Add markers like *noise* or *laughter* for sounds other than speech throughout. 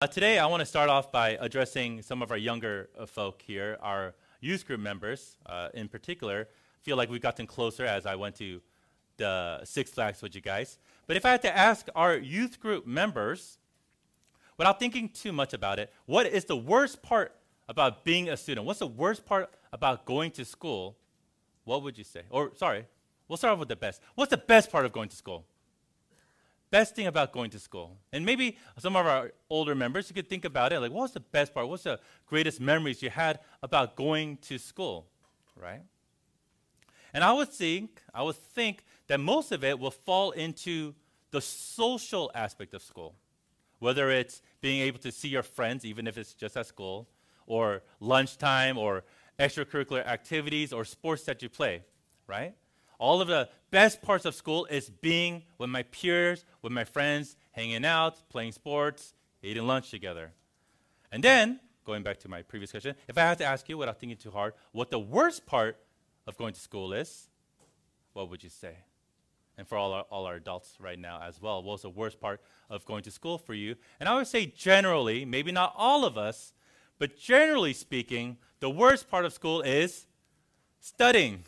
Uh, today, I want to start off by addressing some of our younger uh, folk here, our youth group members uh, in particular. feel like we've gotten closer as I went to the Six Flags with you guys. But if I had to ask our youth group members, without thinking too much about it, what is the worst part about being a student? What's the worst part about going to school? What would you say? Or, sorry, we'll start off with the best. What's the best part of going to school? Best thing about going to school? And maybe some of our older members, you could think about it like, what's the best part? What's the greatest memories you had about going to school, right? And I would think, I would think that most of it will fall into the social aspect of school, whether it's being able to see your friends, even if it's just at school, or lunchtime, or extracurricular activities, or sports that you play, right? All of the best parts of school is being with my peers, with my friends, hanging out, playing sports, eating lunch together. And then, going back to my previous question, if I had to ask you without thinking too hard, what the worst part of going to school is, what would you say? And for all our, all our adults right now as well, what's the worst part of going to school for you? And I would say generally, maybe not all of us, but generally speaking, the worst part of school is studying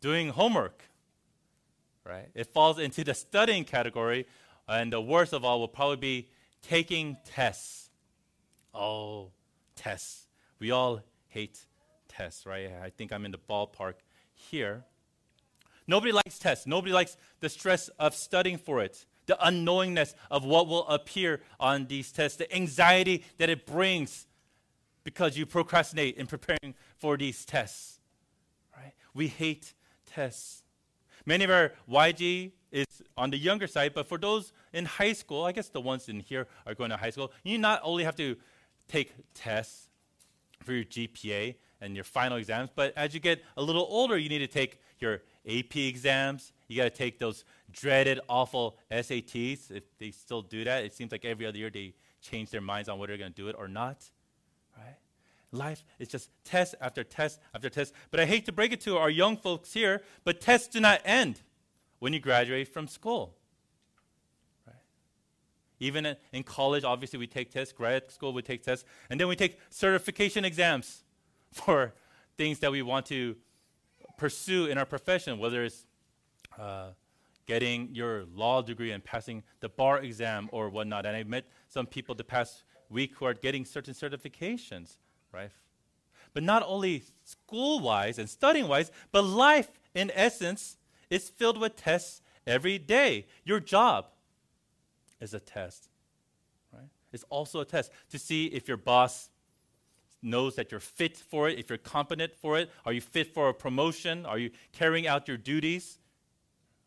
doing homework, right? It falls into the studying category, and the worst of all will probably be taking tests. Oh, tests. We all hate tests, right? I think I'm in the ballpark here. Nobody likes tests. Nobody likes the stress of studying for it, the unknowingness of what will appear on these tests, the anxiety that it brings because you procrastinate in preparing for these tests. Right? We hate tests. Many of our YG is on the younger side, but for those in high school, I guess the ones in here are going to high school, you not only have to take tests for your GPA and your final exams, but as you get a little older, you need to take your AP exams. You got to take those dreaded, awful SATs. If they still do that, it seems like every other year they change their minds on whether they're going to do it or not. Life is just test after test after test. But I hate to break it to our young folks here, but tests do not end when you graduate from school. Right? Even in college, obviously, we take tests. Grad school, we take tests. And then we take certification exams *laughs* for things that we want to pursue in our profession, whether it's uh, getting your law degree and passing the bar exam or whatnot. And I met some people the past week who are getting certain certifications right? But not only school wise and studying wise, but life in essence is filled with tests every day. Your job is a test, right? It's also a test to see if your boss knows that you're fit for it, if you're competent for it. Are you fit for a promotion? Are you carrying out your duties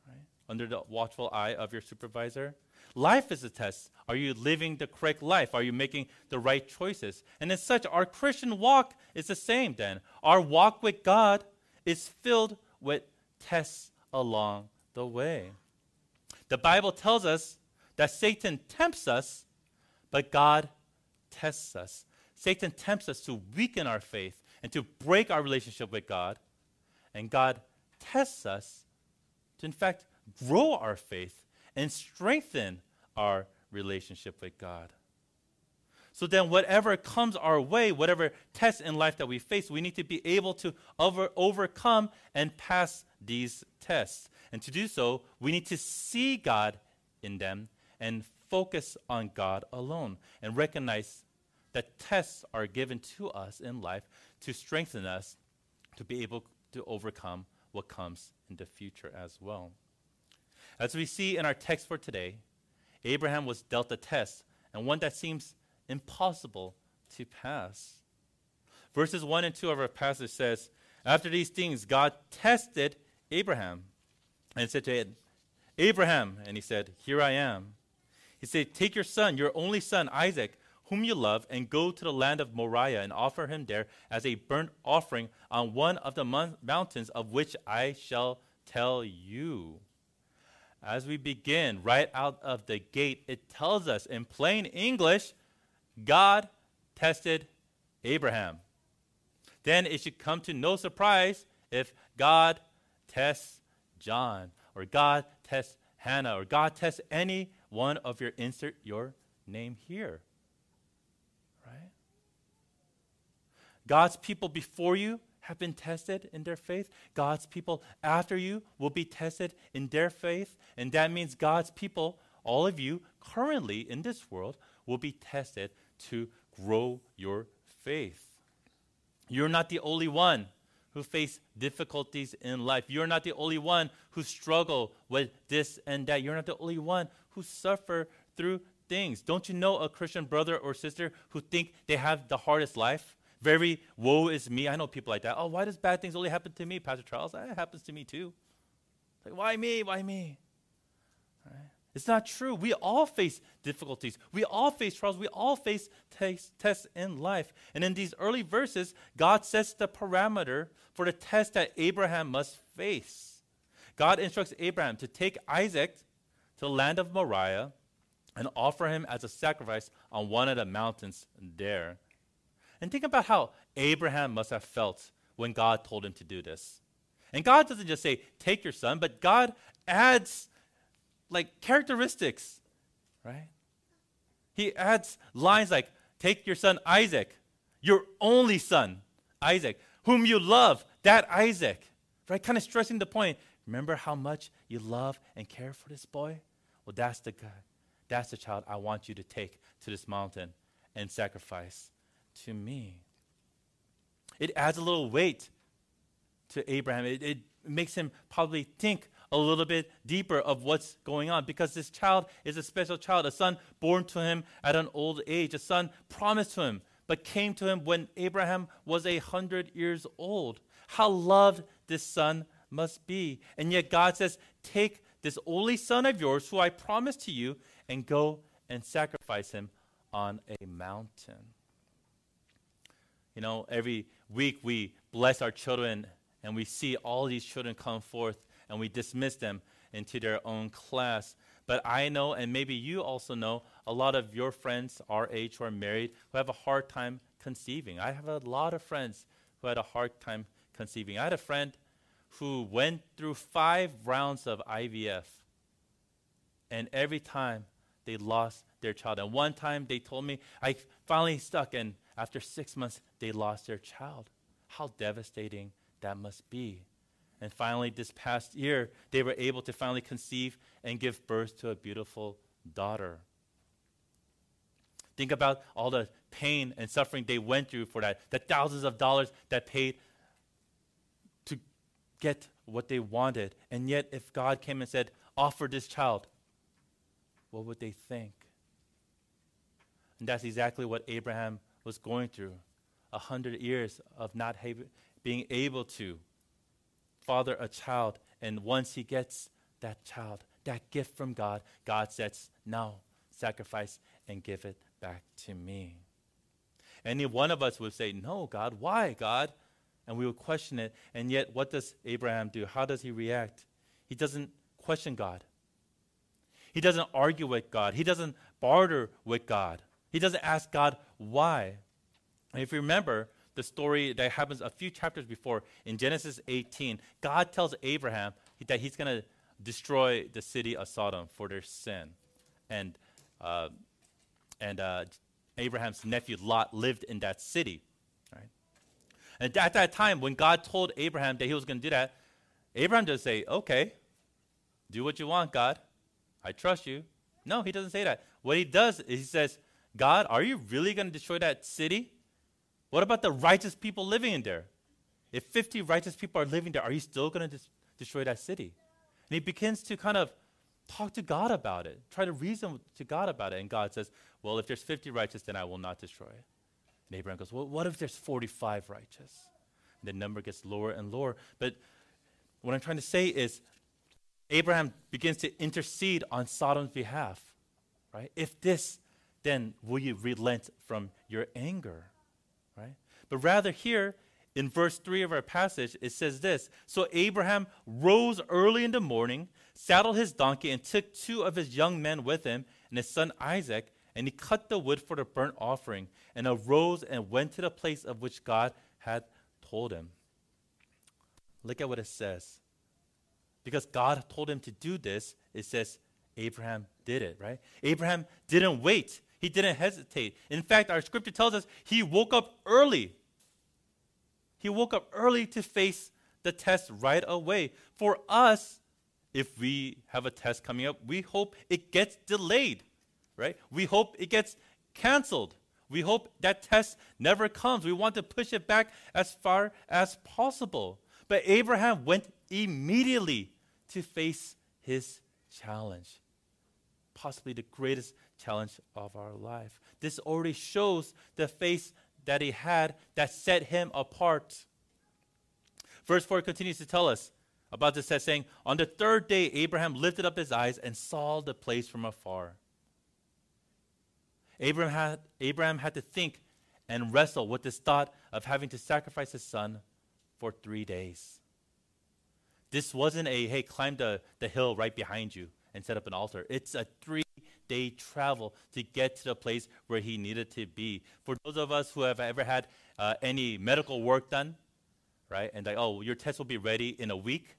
right? under the watchful eye of your supervisor? Life is a test. Are you living the correct life? Are you making the right choices? And as such, our Christian walk is the same then. Our walk with God is filled with tests along the way. The Bible tells us that Satan tempts us, but God tests us. Satan tempts us to weaken our faith and to break our relationship with God. And God tests us to, in fact, grow our faith and strengthen our relationship with God. So then, whatever comes our way, whatever tests in life that we face, we need to be able to over, overcome and pass these tests. And to do so, we need to see God in them and focus on God alone and recognize that tests are given to us in life to strengthen us to be able to overcome what comes in the future as well. As we see in our text for today, Abraham was dealt a test, and one that seems impossible to pass. Verses 1 and 2 of our passage says, After these things, God tested Abraham and said to him, Abraham, and he said, Here I am. He said, Take your son, your only son, Isaac, whom you love, and go to the land of Moriah and offer him there as a burnt offering on one of the mon- mountains of which I shall tell you as we begin right out of the gate, it tells us in plain English God tested Abraham. Then it should come to no surprise if God tests John, or God tests Hannah, or God tests any one of your insert your name here. Right? God's people before you have been tested in their faith. God's people after you will be tested in their faith. And that means God's people, all of you currently in this world, will be tested to grow your faith. You're not the only one who face difficulties in life. You're not the only one who struggle with this and that. You're not the only one who suffer through things. Don't you know a Christian brother or sister who think they have the hardest life? Very woe is me. I know people like that. Oh, why does bad things only happen to me, Pastor Charles? That happens to me too. Like, why me? Why me? Right? It's not true. We all face difficulties. We all face trials. We all face tests in life. And in these early verses, God sets the parameter for the test that Abraham must face. God instructs Abraham to take Isaac to the land of Moriah and offer him as a sacrifice on one of the mountains there. And think about how Abraham must have felt when God told him to do this. And God doesn't just say, take your son, but God adds like characteristics, right? He adds lines like, take your son Isaac, your only son, Isaac, whom you love, that Isaac, right? Kind of stressing the point. Remember how much you love and care for this boy? Well, that's the guy. That's the child I want you to take to this mountain and sacrifice to me. It adds a little weight to Abraham. It, it makes him probably think a little bit deeper of what's going on because this child is a special child, a son born to him at an old age, a son promised to him, but came to him when Abraham was a hundred years old. How loved this son must be. And yet God says, Take this only son of yours, who I promised to you, and go and sacrifice him on a mountain. You know, every week we bless our children and we see all these children come forth and we dismiss them into their own class. But I know, and maybe you also know, a lot of your friends our age who are married who have a hard time conceiving. I have a lot of friends who had a hard time conceiving. I had a friend who went through five rounds of IVF, and every time they lost their child. And one time they told me, I finally stuck, and after six months, they lost their child. How devastating that must be. And finally, this past year, they were able to finally conceive and give birth to a beautiful daughter. Think about all the pain and suffering they went through for that, the thousands of dollars that paid to get what they wanted. And yet, if God came and said, Offer this child, what would they think? And that's exactly what Abraham was going through a hundred years of not ha- being able to father a child, and once he gets that child, that gift from God, God says, No, sacrifice and give it back to me. Any one of us would say, No, God, why, God? And we would question it. And yet, what does Abraham do? How does he react? He doesn't question God. He doesn't argue with God. He doesn't barter with God. He doesn't ask God why. And if you remember, the story that happens a few chapters before in Genesis 18. God tells Abraham that he's going to destroy the city of Sodom for their sin. And, uh, and uh, Abraham's nephew Lot lived in that city. Right? And at that time, when God told Abraham that he was going to do that, Abraham doesn't say, okay, do what you want, God. I trust you. No, he doesn't say that. What he does is he says, God, are you really going to destroy that city? What about the righteous people living in there? If 50 righteous people are living there, are you still going to dis- destroy that city? And he begins to kind of talk to God about it, try to reason to God about it. And God says, Well, if there's 50 righteous, then I will not destroy it. And Abraham goes, Well, what if there's 45 righteous? And the number gets lower and lower. But what I'm trying to say is, Abraham begins to intercede on Sodom's behalf, right? If this, then will you relent from your anger? right? But rather here in verse 3 of our passage, it says this So Abraham rose early in the morning, saddled his donkey, and took two of his young men with him and his son Isaac, and he cut the wood for the burnt offering, and arose and went to the place of which God had told him. Look at what it says. Because God told him to do this, it says Abraham did it, right? Abraham didn't wait. He didn't hesitate. In fact, our scripture tells us he woke up early. He woke up early to face the test right away. For us, if we have a test coming up, we hope it gets delayed, right? We hope it gets canceled. We hope that test never comes. We want to push it back as far as possible. But Abraham went immediately to face his challenge, possibly the greatest challenge of our life. This already shows the faith that he had that set him apart. Verse 4 continues to tell us about this saying, On the third day, Abraham lifted up his eyes and saw the place from afar. Abraham had, Abraham had to think and wrestle with this thought of having to sacrifice his son for three days. This wasn't a, hey, climb the, the hill right behind you and set up an altar. It's a three day travel to get to the place where he needed to be. For those of us who have ever had uh, any medical work done, right, and like, oh, your test will be ready in a week,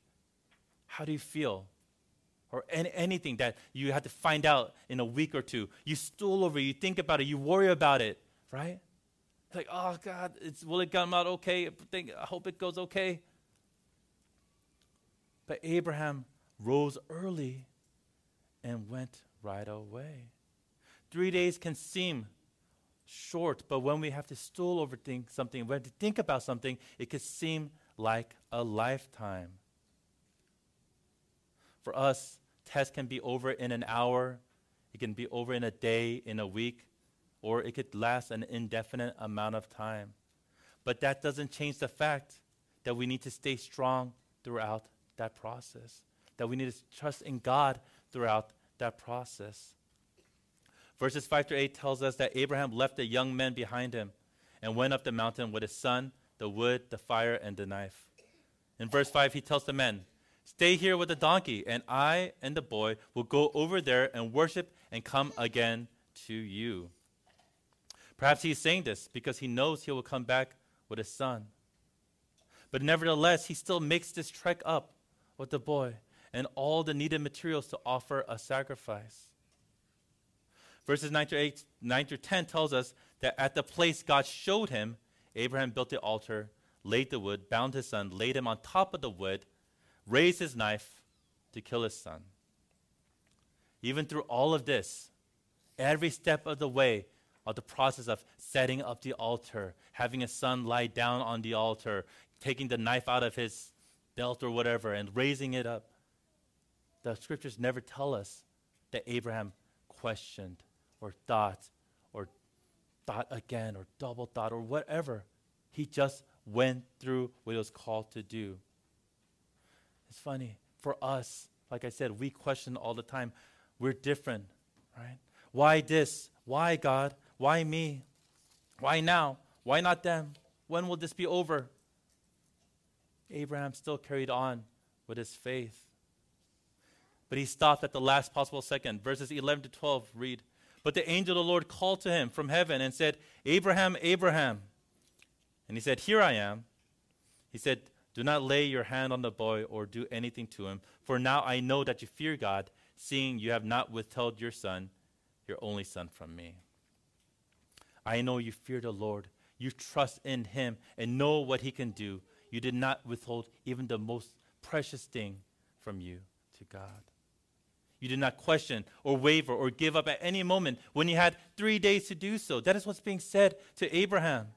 how do you feel? or any, anything that you had to find out in a week or two. You stool over, you think about it, you worry about it, right? Like, oh God, will it come out okay? Think, I hope it goes okay. But Abraham rose early and went right away. Three days can seem short, but when we have to stool over think something, when we have to think about something, it can seem like a lifetime. For us, tests can be over in an hour, it can be over in a day, in a week, or it could last an indefinite amount of time. But that doesn't change the fact that we need to stay strong throughout that process, that we need to trust in God throughout that process. Verses 5 to 8 tells us that Abraham left the young men behind him and went up the mountain with his son, the wood, the fire, and the knife. In verse 5, he tells the men, Stay here with the donkey, and I and the boy will go over there and worship and come again to you. Perhaps he's saying this because he knows he will come back with his son. But nevertheless, he still makes this trek up with the boy and all the needed materials to offer a sacrifice. Verses 9 to, 8, 9 to 10 tells us that at the place God showed him, Abraham built the altar, laid the wood, bound his son, laid him on top of the wood, raised his knife to kill his son. Even through all of this, every step of the way of the process of setting up the altar, having his son lie down on the altar, taking the knife out of his belt or whatever, and raising it up, the scriptures never tell us that Abraham questioned or thought or thought again or double thought or whatever. He just went through what he was called to do. It's funny. For us, like I said, we question all the time. We're different, right? Why this? Why God? Why me? Why now? Why not them? When will this be over? Abraham still carried on with his faith. But he stopped at the last possible second. Verses 11 to 12 read But the angel of the Lord called to him from heaven and said, Abraham, Abraham. And he said, Here I am. He said, do not lay your hand on the boy or do anything to him, for now I know that you fear God, seeing you have not withheld your son, your only son, from me. I know you fear the Lord. You trust in him and know what he can do. You did not withhold even the most precious thing from you to God. You did not question or waver or give up at any moment when you had three days to do so. That is what's being said to Abraham.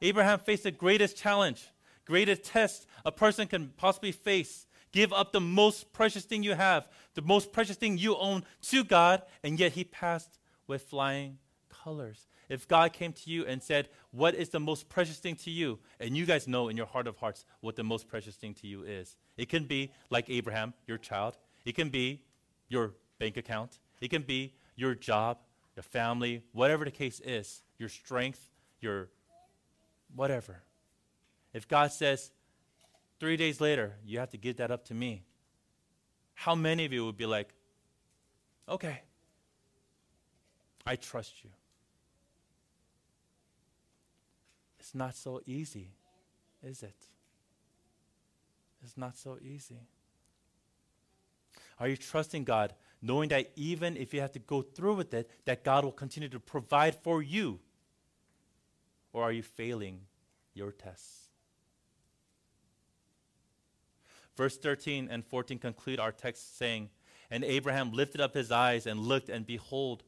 Abraham faced the greatest challenge greatest test a person can possibly face. Give up the most precious thing you have, the most precious thing you own to God, and yet he passed with flying colors. If God came to you and said, What is the most precious thing to you? And you guys know in your heart of hearts what the most precious thing to you is. It can be like Abraham, your child. It can be your bank account. It can be your job, your family, whatever the case is, your strength, your whatever. If God says, three days later, you have to give that up to me, how many of you would be like, okay, I trust you? It's not so easy, is it? It's not so easy. Are you trusting God knowing that even if you have to go through with it, that God will continue to provide for you? Or are you failing your tests? Verse 13 and 14 conclude our text saying, And Abraham lifted up his eyes and looked, and behold,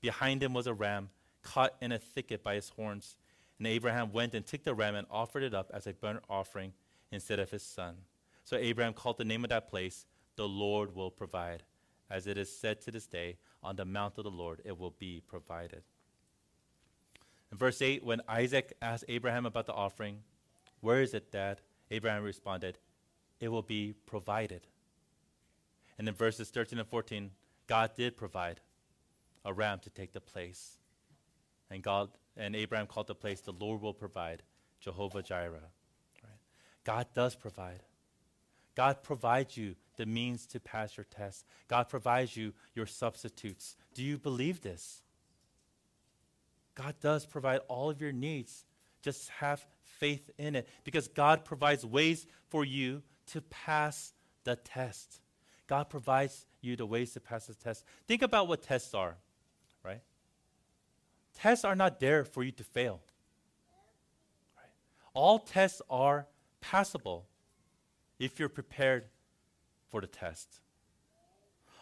behind him was a ram caught in a thicket by his horns. And Abraham went and took the ram and offered it up as a burnt offering instead of his son. So Abraham called the name of that place, The Lord will provide. As it is said to this day, on the mount of the Lord it will be provided. In verse 8, when Isaac asked Abraham about the offering, Where is it, Dad? Abraham responded, It will be provided. And in verses 13 and 14, God did provide a ram to take the place. And God and Abraham called the place the Lord will provide, Jehovah Jireh. Right? God does provide. God provides you the means to pass your test. God provides you your substitutes. Do you believe this? God does provide all of your needs. Just have faith in it because God provides ways for you to pass the test. God provides you the ways to pass the test. Think about what tests are, right? Tests are not there for you to fail. Right? All tests are passable if you're prepared for the test.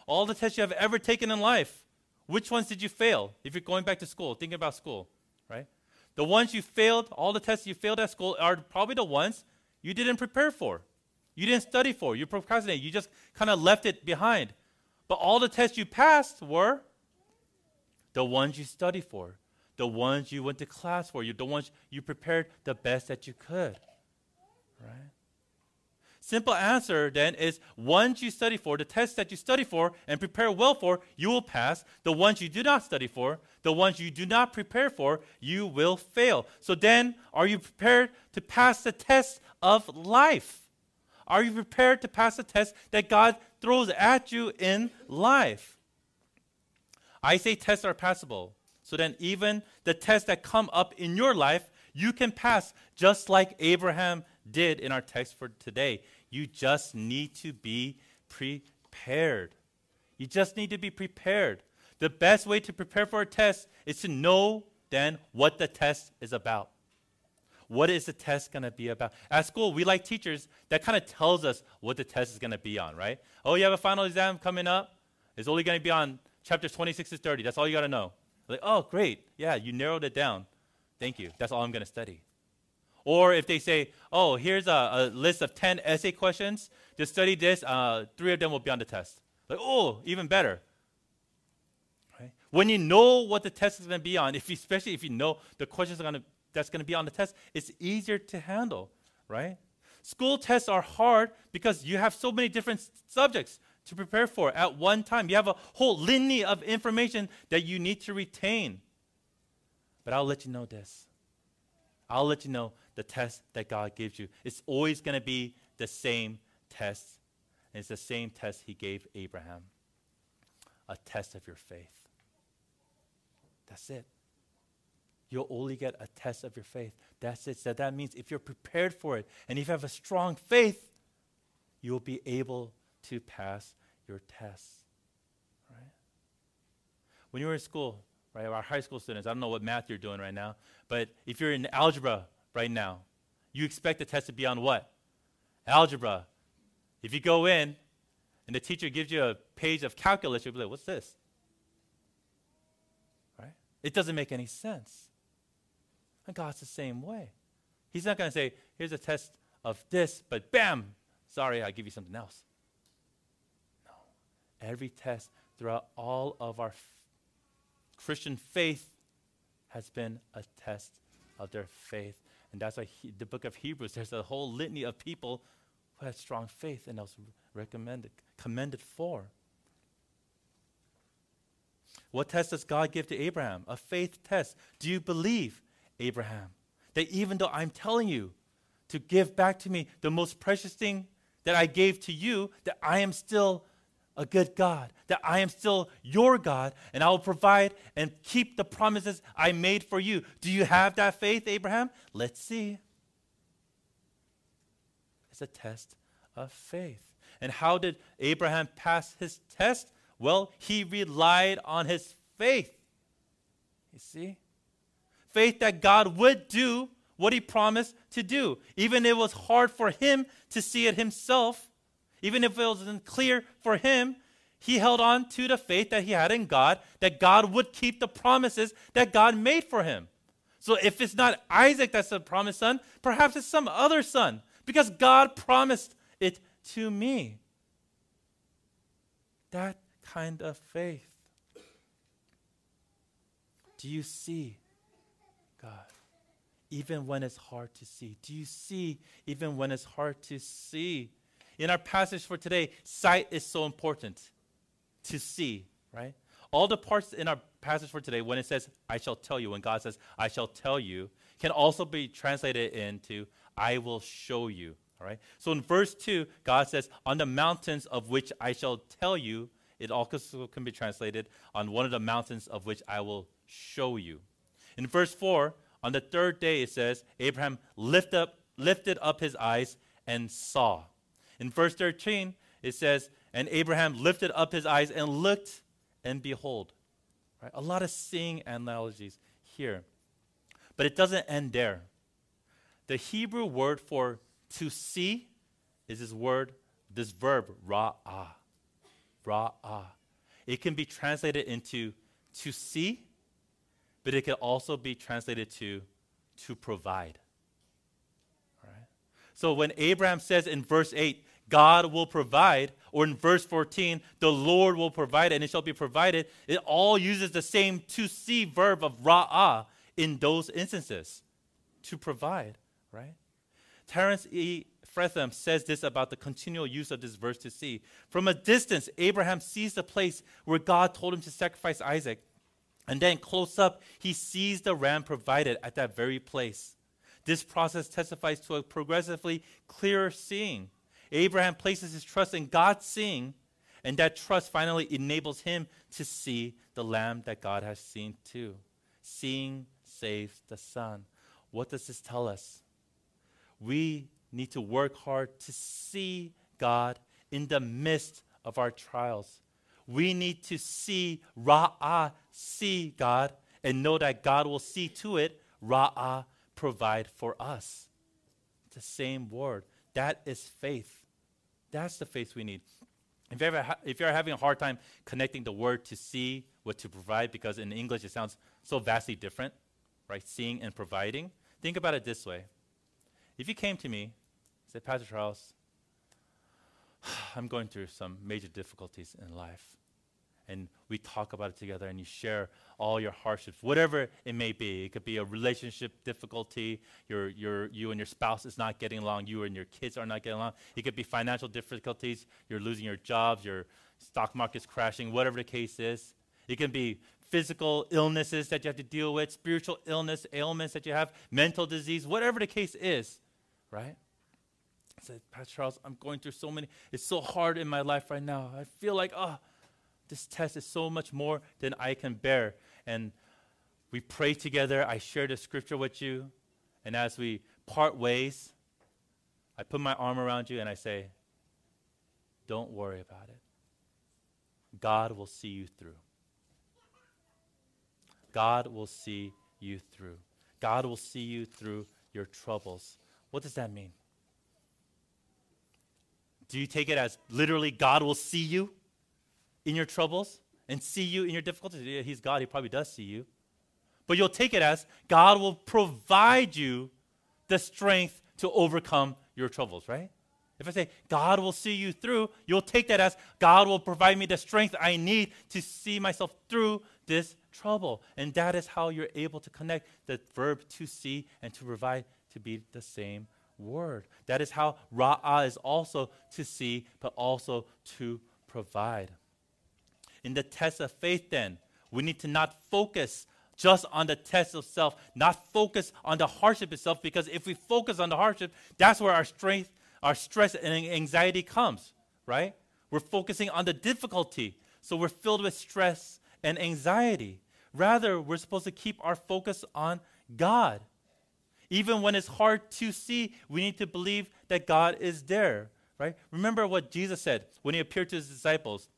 All the tests you have ever taken in life, which ones did you fail? If you're going back to school, thinking about school, right? The ones you failed, all the tests you failed at school are probably the ones you didn't prepare for. You didn't study for. You procrastinated. You just kind of left it behind. But all the tests you passed were the ones you studied for, the ones you went to class for, you the ones you prepared the best that you could. Right? Simple answer then is ones you study for, the tests that you study for and prepare well for, you will pass. The ones you do not study for, the ones you do not prepare for, you will fail. So then, are you prepared to pass the test of life? Are you prepared to pass the test that God throws at you in life? I say tests are passable. So then, even the tests that come up in your life, you can pass just like Abraham did in our text for today. You just need to be prepared. You just need to be prepared. The best way to prepare for a test is to know then what the test is about. What is the test going to be about? At school, we like teachers that kind of tells us what the test is going to be on, right? Oh, you have a final exam coming up. It's only going to be on chapters 26 to 30. That's all you got to know. Like, oh, great. Yeah, you narrowed it down. Thank you. That's all I'm going to study. Or if they say, oh, here's a, a list of 10 essay questions, just study this, uh, three of them will be on the test. Like, oh, even better. Right? When you know what the test is going to be on, *laughs* if you, especially if you know the questions are gonna, that's going to be on the test, it's easier to handle, right? School tests are hard because you have so many different subjects to prepare for at one time. You have a whole litany of information that you need to retain. But I'll let you know this. I'll let you know the test that God gives you. It's always going to be the same test. And it's the same test he gave Abraham a test of your faith. That's it. You'll only get a test of your faith. That's it. So that means if you're prepared for it and if you have a strong faith, you'll be able to pass your tests. Right? When you were in school, right, our high school students, I don't know what math you're doing right now, but if you're in algebra right now. You expect the test to be on what? Algebra. If you go in and the teacher gives you a page of calculus, you'll be like, what's this? Right? It doesn't make any sense. And God's the same way. He's not going to say, here's a test of this, but bam, sorry, I'll give you something else. No. Every test throughout all of our f- Christian faith has been a test of their faith. And that's why he, the book of Hebrews, there's a whole litany of people who had strong faith and else recommended, commended for. What test does God give to Abraham? A faith test. Do you believe, Abraham, that even though I'm telling you to give back to me the most precious thing that I gave to you, that I am still a good God, that I am still your God, and I will provide and keep the promises I made for you. Do you have that faith, Abraham? Let's see. It's a test of faith. And how did Abraham pass his test? Well, he relied on his faith. You see? Faith that God would do what he promised to do. Even it was hard for him to see it himself, even if it wasn't clear for him, he held on to the faith that he had in God, that God would keep the promises that God made for him. So if it's not Isaac that's the promised son, perhaps it's some other son, because God promised it to me. That kind of faith. Do you see God? Even when it's hard to see. Do you see even when it's hard to see? In our passage for today, sight is so important to see, right? All the parts in our passage for today, when it says, I shall tell you, when God says, I shall tell you, can also be translated into, I will show you. All right. So in verse 2, God says, On the mountains of which I shall tell you, it also can be translated, On one of the mountains of which I will show you. In verse 4, on the third day, it says, Abraham lift up, lifted up his eyes and saw. In verse 13, it says, And Abraham lifted up his eyes and looked, and behold. Right? A lot of seeing analogies here. But it doesn't end there. The Hebrew word for to see is this word, this verb, ra'ah. Ra'ah. It can be translated into to see, but it can also be translated to to provide. All right? So when Abraham says in verse 8, God will provide, or in verse 14, the Lord will provide and it shall be provided, it all uses the same to see verb of ra'ah in those instances. To provide, right? Terence E. Fretheim says this about the continual use of this verse to see. From a distance, Abraham sees the place where God told him to sacrifice Isaac. And then close up, he sees the ram provided at that very place. This process testifies to a progressively clearer seeing. Abraham places his trust in God seeing, and that trust finally enables him to see the lamb that God has seen too. Seeing saves the son. What does this tell us? We need to work hard to see God in the midst of our trials. We need to see Ra'ah, see God, and know that God will see to it, Ra'ah, provide for us. the same word. That is faith. That's the faith we need. If you're, ha- if you're having a hard time connecting the word to see with to provide, because in English it sounds so vastly different, right? Seeing and providing. Think about it this way. If you came to me, said, Pastor Charles, *sighs* I'm going through some major difficulties in life and we talk about it together and you share all your hardships whatever it may be it could be a relationship difficulty your, your, you and your spouse is not getting along you and your kids are not getting along it could be financial difficulties you're losing your jobs your stock market's crashing whatever the case is it can be physical illnesses that you have to deal with spiritual illness ailments that you have mental disease whatever the case is right I said, Pastor Charles, I'm going through so many. It's so hard in my life right now. I feel like, oh, this test is so much more than I can bear. And we pray together. I share the scripture with you. And as we part ways, I put my arm around you and I say, Don't worry about it. God will see you through. God will see you through. God will see you through your troubles. What does that mean? Do you take it as literally God will see you? In your troubles and see you in your difficulties. Yeah, he's God, he probably does see you. But you'll take it as God will provide you the strength to overcome your troubles, right? If I say God will see you through, you'll take that as God will provide me the strength I need to see myself through this trouble. And that is how you're able to connect the verb to see and to provide to be the same word. That is how ra'ah is also to see, but also to provide in the test of faith, then, we need to not focus just on the test of self, not focus on the hardship itself, because if we focus on the hardship, that's where our strength, our stress, and anxiety comes, right? We're focusing on the difficulty, so we're filled with stress and anxiety. Rather, we're supposed to keep our focus on God. Even when it's hard to see, we need to believe that God is there, right? Remember what Jesus said when he appeared to his disciples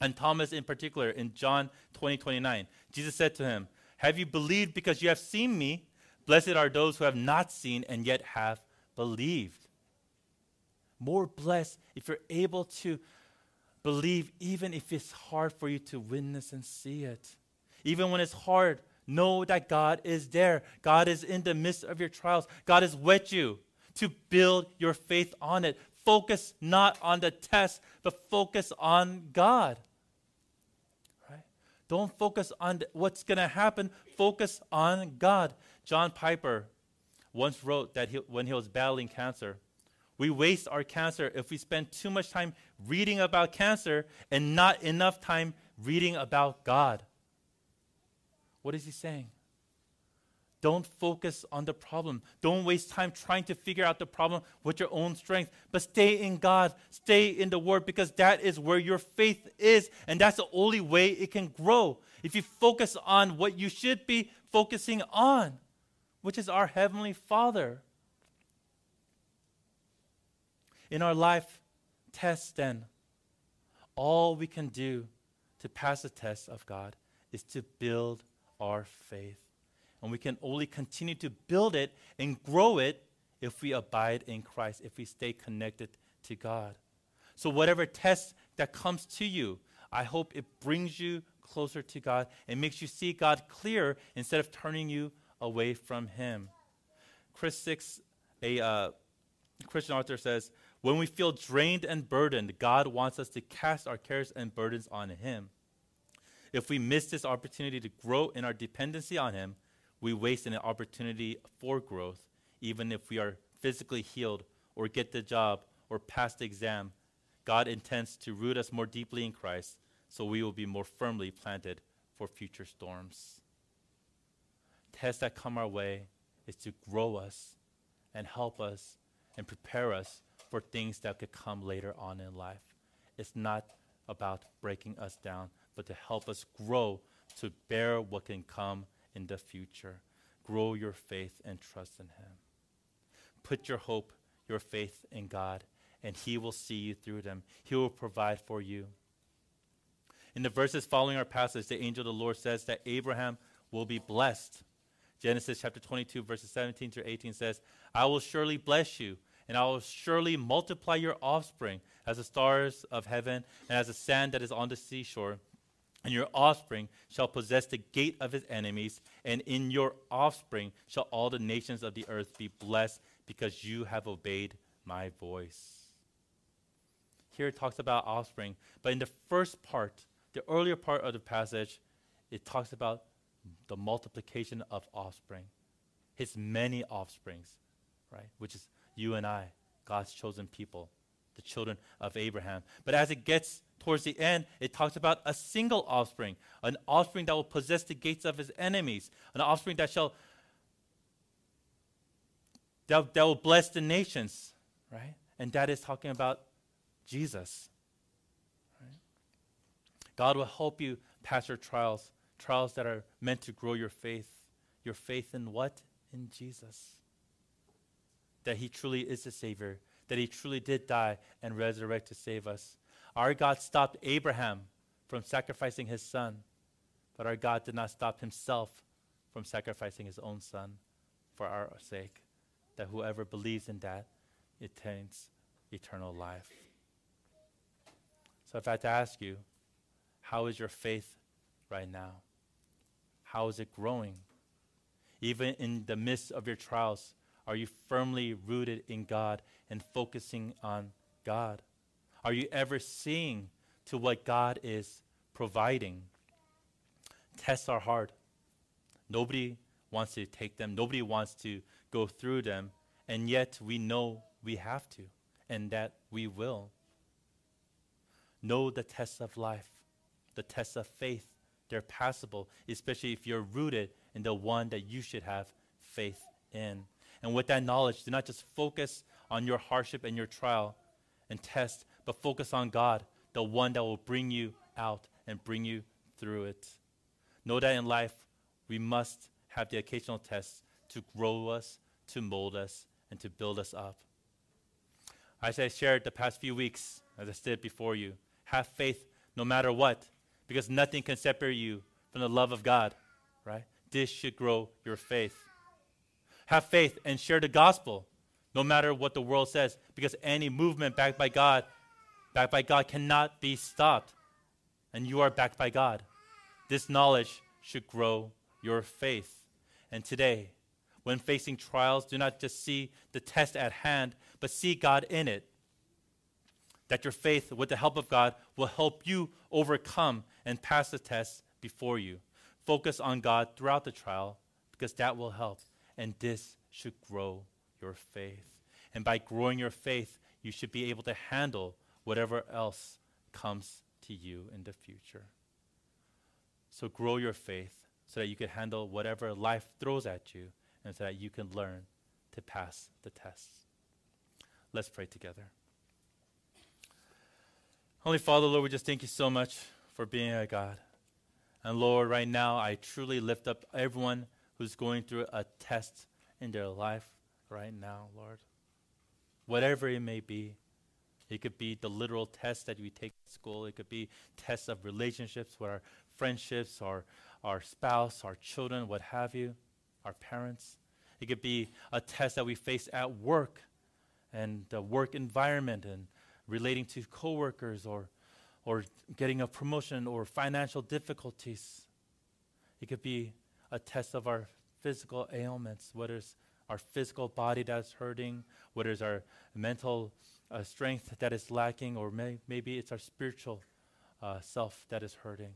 And Thomas, in particular, in John 20, 29, Jesus said to him, Have you believed because you have seen me? Blessed are those who have not seen and yet have believed. More blessed if you're able to believe, even if it's hard for you to witness and see it. Even when it's hard, know that God is there. God is in the midst of your trials. God is with you to build your faith on it. Focus not on the test, but focus on God. Right? Don't focus on what's going to happen. Focus on God. John Piper once wrote that he, when he was battling cancer, we waste our cancer if we spend too much time reading about cancer and not enough time reading about God. What is he saying? Don't focus on the problem. Don't waste time trying to figure out the problem with your own strength, but stay in God, stay in the Word, because that is where your faith is, and that's the only way it can grow. If you focus on what you should be focusing on, which is our Heavenly Father. In our life tests, then, all we can do to pass the test of God is to build our faith. And we can only continue to build it and grow it if we abide in Christ, if we stay connected to God. So, whatever test that comes to you, I hope it brings you closer to God and makes you see God clear instead of turning you away from Him. Chris Six, a uh, Christian author, says, when we feel drained and burdened, God wants us to cast our cares and burdens on Him. If we miss this opportunity to grow in our dependency on Him, we waste an opportunity for growth, even if we are physically healed or get the job or pass the exam. God intends to root us more deeply in Christ so we will be more firmly planted for future storms. Tests that come our way is to grow us and help us and prepare us for things that could come later on in life. It's not about breaking us down, but to help us grow to bear what can come in the future. Grow your faith and trust in Him. Put your hope, your faith in God, and He will see you through them. He will provide for you. In the verses following our passage, the angel of the Lord says that Abraham will be blessed. Genesis chapter 22, verses 17 through 18 says, I will surely bless you and I will surely multiply your offspring as the stars of heaven and as the sand that is on the seashore. And your offspring shall possess the gate of his enemies, and in your offspring shall all the nations of the earth be blessed because you have obeyed my voice. Here it talks about offspring, but in the first part, the earlier part of the passage, it talks about the multiplication of offspring, his many offsprings, right? Which is you and I, God's chosen people, the children of Abraham. But as it gets towards the end, it talks about a single offspring, an offspring that will possess the gates of his enemies, an offspring that shall that, that will bless the nations, right? And that is talking about Jesus. Right? God will help you pass your trials, trials that are meant to grow your faith. Your faith in what? In Jesus that he truly is the Savior, that he truly did die and resurrect to save us. Our God stopped Abraham from sacrificing his son, but our God did not stop himself from sacrificing his own son for our sake, that whoever believes in that attains eternal life. So if I had to ask you, how is your faith right now? How is it growing? Even in the midst of your trials, are you firmly rooted in God and focusing on God? Are you ever seeing to what God is providing? Tests are hard. Nobody wants to take them, nobody wants to go through them, and yet we know we have to and that we will. Know the tests of life, the tests of faith. They're passable, especially if you're rooted in the one that you should have faith in. And with that knowledge, do not just focus on your hardship and your trial and test, but focus on God, the one that will bring you out and bring you through it. Know that in life, we must have the occasional tests to grow us, to mold us, and to build us up. As I shared the past few weeks, as I stood before you, have faith no matter what, because nothing can separate you from the love of God, right? This should grow your faith. Have faith and share the gospel, no matter what the world says, because any movement backed by God, backed by God, cannot be stopped. And you are backed by God. This knowledge should grow your faith. And today, when facing trials, do not just see the test at hand, but see God in it. That your faith, with the help of God, will help you overcome and pass the test before you. Focus on God throughout the trial because that will help. And this should grow your faith. And by growing your faith, you should be able to handle whatever else comes to you in the future. So grow your faith so that you can handle whatever life throws at you and so that you can learn to pass the tests. Let's pray together. Holy Father, Lord, we just thank you so much for being a God. And Lord, right now, I truly lift up everyone who's going through a test in their life right now, Lord. Whatever it may be, it could be the literal test that we take at school. It could be tests of relationships with our friendships, our, our spouse, our children, what have you, our parents. It could be a test that we face at work and the work environment and relating to coworkers or, or getting a promotion or financial difficulties. It could be a test of our physical ailments, whether it's our physical body that's hurting, whether it's our mental uh, strength that is lacking, or may, maybe it's our spiritual uh, self that is hurting.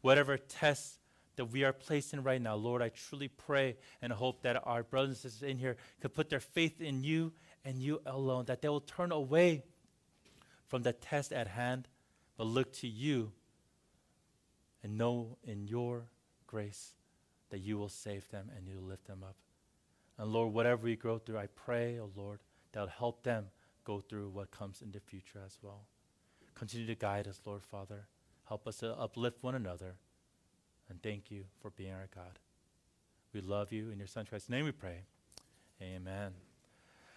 Whatever test that we are placed in right now, Lord, I truly pray and hope that our brothers and sisters in here could put their faith in you and you alone, that they will turn away from the test at hand, but look to you and know in your grace that you will save them and you will lift them up. And Lord, whatever we go through, I pray, oh Lord, that will help them go through what comes in the future as well. Continue to guide us, Lord Father. Help us to uplift one another. And thank you for being our God. We love you. In your Son Christ's name we pray. Amen.